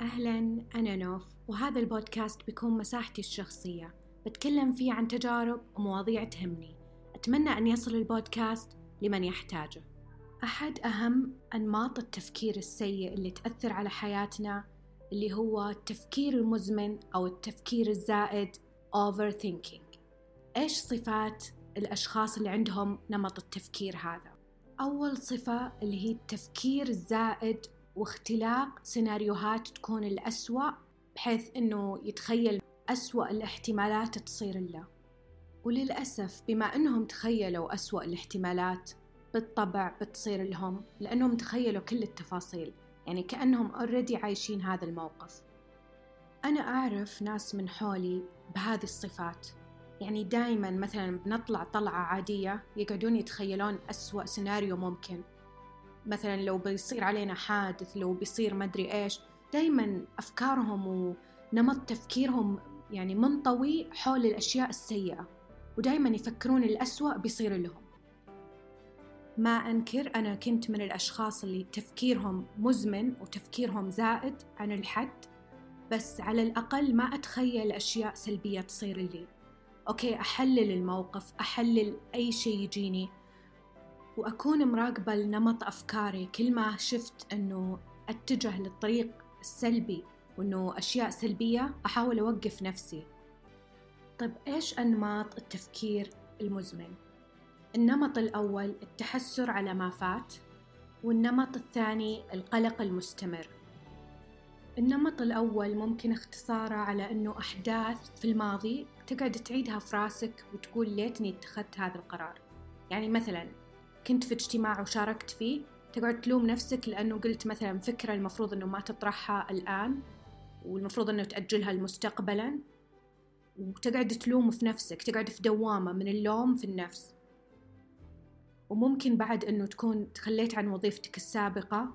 أهلا أنا نوف وهذا البودكاست بيكون مساحتي الشخصية. بتكلم فيه عن تجارب ومواضيع تهمني. أتمنى أن يصل البودكاست لمن يحتاجه. أحد أهم أنماط التفكير السيء اللي تأثر على حياتنا اللي هو التفكير المزمن أو التفكير الزائد overthinking. إيش صفات الأشخاص اللي عندهم نمط التفكير هذا؟ أول صفة اللي هي التفكير الزائد واختلاق سيناريوهات تكون الأسوأ بحيث أنه يتخيل أسوأ الاحتمالات تصير له. وللأسف بما أنهم تخيلوا أسوأ الاحتمالات بالطبع بتصير لهم لأنهم تخيلوا كل التفاصيل يعني كأنهم already عايشين هذا الموقف. أنا أعرف ناس من حولي بهذه الصفات. يعني دائما مثلا بنطلع طلعة عادية يقعدون يتخيلون أسوأ سيناريو ممكن. مثلا لو بيصير علينا حادث لو بيصير مدري إيش دائما أفكارهم ونمط تفكيرهم يعني منطوي حول الأشياء السيئة ودائما يفكرون الأسوأ بيصير لهم. ما أنكر أنا كنت من الأشخاص اللي تفكيرهم مزمن وتفكيرهم زائد عن الحد بس على الأقل ما أتخيل أشياء سلبية تصير لي. أوكي أحلل الموقف أحلل أي شيء يجيني وأكون مراقبة لنمط أفكاري كل ما شفت أنه أتجه للطريق السلبي وأنه أشياء سلبية أحاول أوقف نفسي. طيب إيش أنماط التفكير المزمن؟ النمط الأول التحسر على ما فات والنمط الثاني القلق المستمر. النمط الأول ممكن اختصاره على أنه أحداث في الماضي تقعد تعيدها في راسك وتقول ليتني اتخذت هذا القرار. يعني مثلا كنت في اجتماع وشاركت فيه تقعد تلوم نفسك لأنه قلت مثلا فكرة المفروض أنه ما تطرحها الآن والمفروض أنه تأجلها لمستقبلا. وتقعد تلوم في نفسك تقعد في دوامة من اللوم في النفس. وممكن بعد أنه تكون تخليت عن وظيفتك السابقة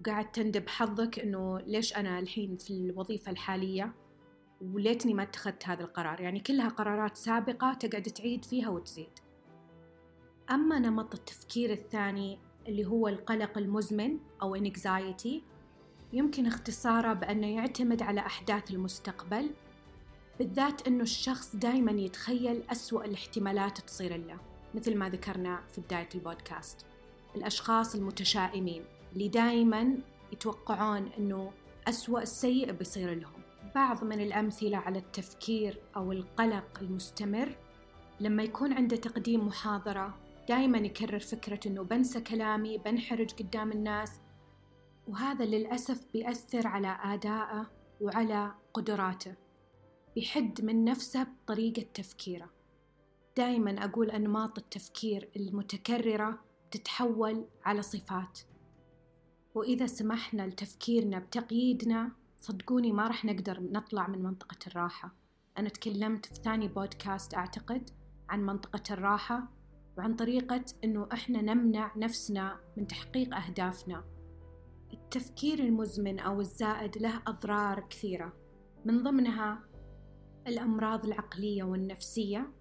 وقاعد تندب حظك أنه ليش أنا الحين في الوظيفة الحالية؟ وليتني ما اتخذت هذا القرار. يعني كلها قرارات سابقة تقعد تعيد فيها وتزيد. أما نمط التفكير الثاني اللي هو القلق المزمن أو anxiety يمكن اختصاره بأنه يعتمد على أحداث المستقبل بالذات أنه الشخص دايما يتخيل أسوأ الاحتمالات تصير له مثل ما ذكرنا في بداية البودكاست. الأشخاص المتشائمين اللي دايما يتوقعون أنه أسوأ السيء بيصير لهم. بعض من الأمثلة على التفكير أو القلق المستمر لما يكون عنده تقديم محاضرة دايما يكرر فكرة أنه بنسى كلامي بنحرج قدام الناس. وهذا للأسف بيأثر على أدائه وعلى قدراته. بيحد من نفسه بطريقة تفكيره. دائما أقول أنماط التفكير المتكررة تتحول على صفات. وإذا سمحنا لتفكيرنا بتقييدنا صدقوني ما راح نقدر نطلع من منطقة الراحة. أنا تكلمت في ثاني بودكاست أعتقد عن منطقة الراحة. وعن طريقة أنه إحنا نمنع نفسنا من تحقيق أهدافنا. التفكير المزمن أو الزائد له أضرار كثيرة. من ضمنها الأمراض العقلية والنفسية.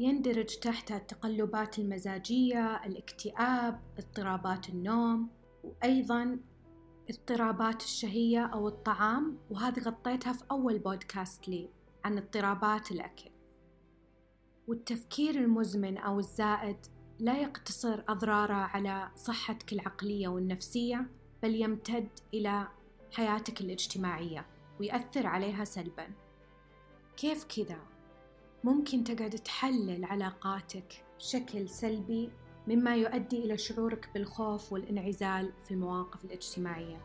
يندرج تحتها التقلبات المزاجية الاكتئاب اضطرابات النوم وأيضا اضطرابات الشهية أو الطعام. وهذه غطيتها في أول بودكاست لي عن اضطرابات الأكل. والتفكير المزمن أو الزائد لا يقتصر أضراره على صحتك العقلية والنفسية بل يمتد إلى حياتك الاجتماعية ويأثر عليها سلبا. كيف كذا؟ ممكن تقعد تحلل علاقاتك بشكل سلبي مما يؤدي إلى شعورك بالخوف والانعزال في المواقف الاجتماعية.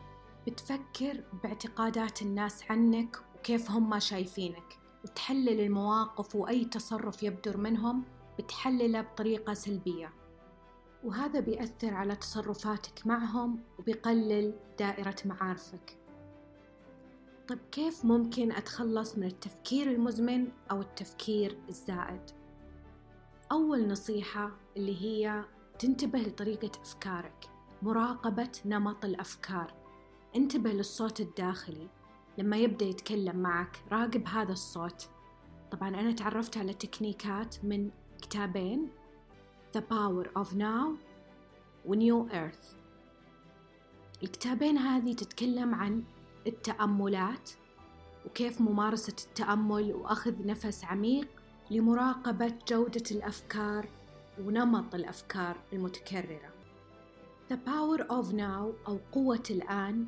بتفكر باعتقادات الناس عنك وكيف هم شايفينك. وتحلل المواقف وأي تصرف يبدر منهم بتحلله بطريقة سلبية. وهذا بيأثر على تصرفاتك معهم وبيقلل دائرة معارفك. طيب كيف ممكن أتخلص من التفكير المزمن أو التفكير الزائد؟ أول نصيحة اللي هي تنتبه لطريقة أفكارك مراقبة نمط الأفكار. انتبه للصوت الداخلي لما يبدأ يتكلم معك راقب هذا الصوت طبعا أنا تعرفت على تكنيكات من كتابين The Power of Now و New Earth الكتابين هذه تتكلم عن التأملات وكيف ممارسة التأمل وأخذ نفس عميق لمراقبة جودة الأفكار ونمط الأفكار المتكررة. The Power of Now أو قوة الآن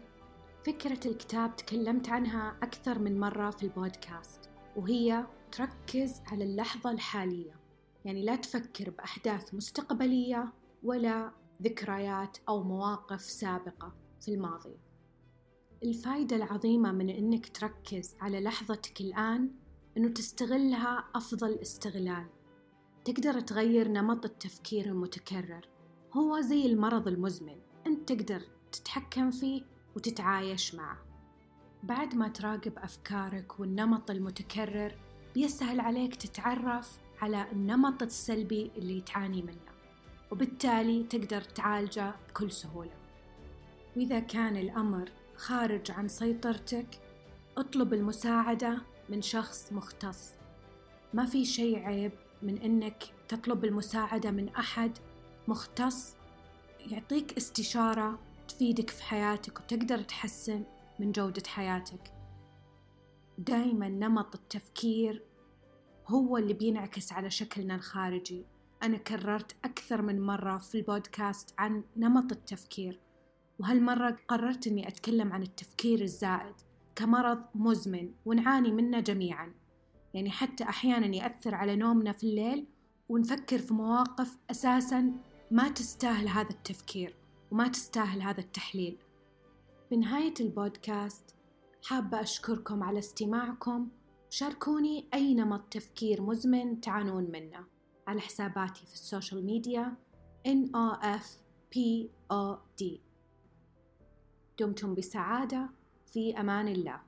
فكرة الكتاب تكلمت عنها أكثر من مرة في البودكاست وهي تركز على اللحظة الحالية. يعني لا تفكر بأحداث مستقبلية ولا ذكريات أو مواقف سابقة في الماضي. الفايدة العظيمة من إنك تركز على لحظتك الآن إنه تستغلها أفضل استغلال. تقدر تغير نمط التفكير المتكرر. هو زي المرض المزمن أنت تقدر تتحكم فيه وتتعايش معه. بعد ما تراقب أفكارك والنمط المتكرر بيسهل عليك تتعرف على النمط السلبي اللي تعاني منه وبالتالي تقدر تعالجه بكل سهولة. وإذا كان الأمر خارج عن سيطرتك اطلب المساعدة من شخص مختص. ما في شيء عيب من إنك تطلب المساعدة من أحد مختص يعطيك استشارة تفيدك في حياتك وتقدر تحسن من جودة حياتك. دايما نمط التفكير هو اللي بينعكس على شكلنا الخارجي. أنا كررت أكثر من مرة في البودكاست عن نمط التفكير وهالمرة قررت أني أتكلم عن التفكير الزائد كمرض مزمن ونعاني منه جميعا. يعني حتى أحيانا يأثر على نومنا في الليل ونفكر في مواقف أساسا ما تستاهل هذا التفكير. وما تستاهل هذا التحليل. بنهاية البودكاست حابة أشكركم على استماعكم. شاركوني أي نمط تفكير مزمن تعانون منه على حساباتي في ال social media NOFPOD دمتم بسعادة. في أمان الله.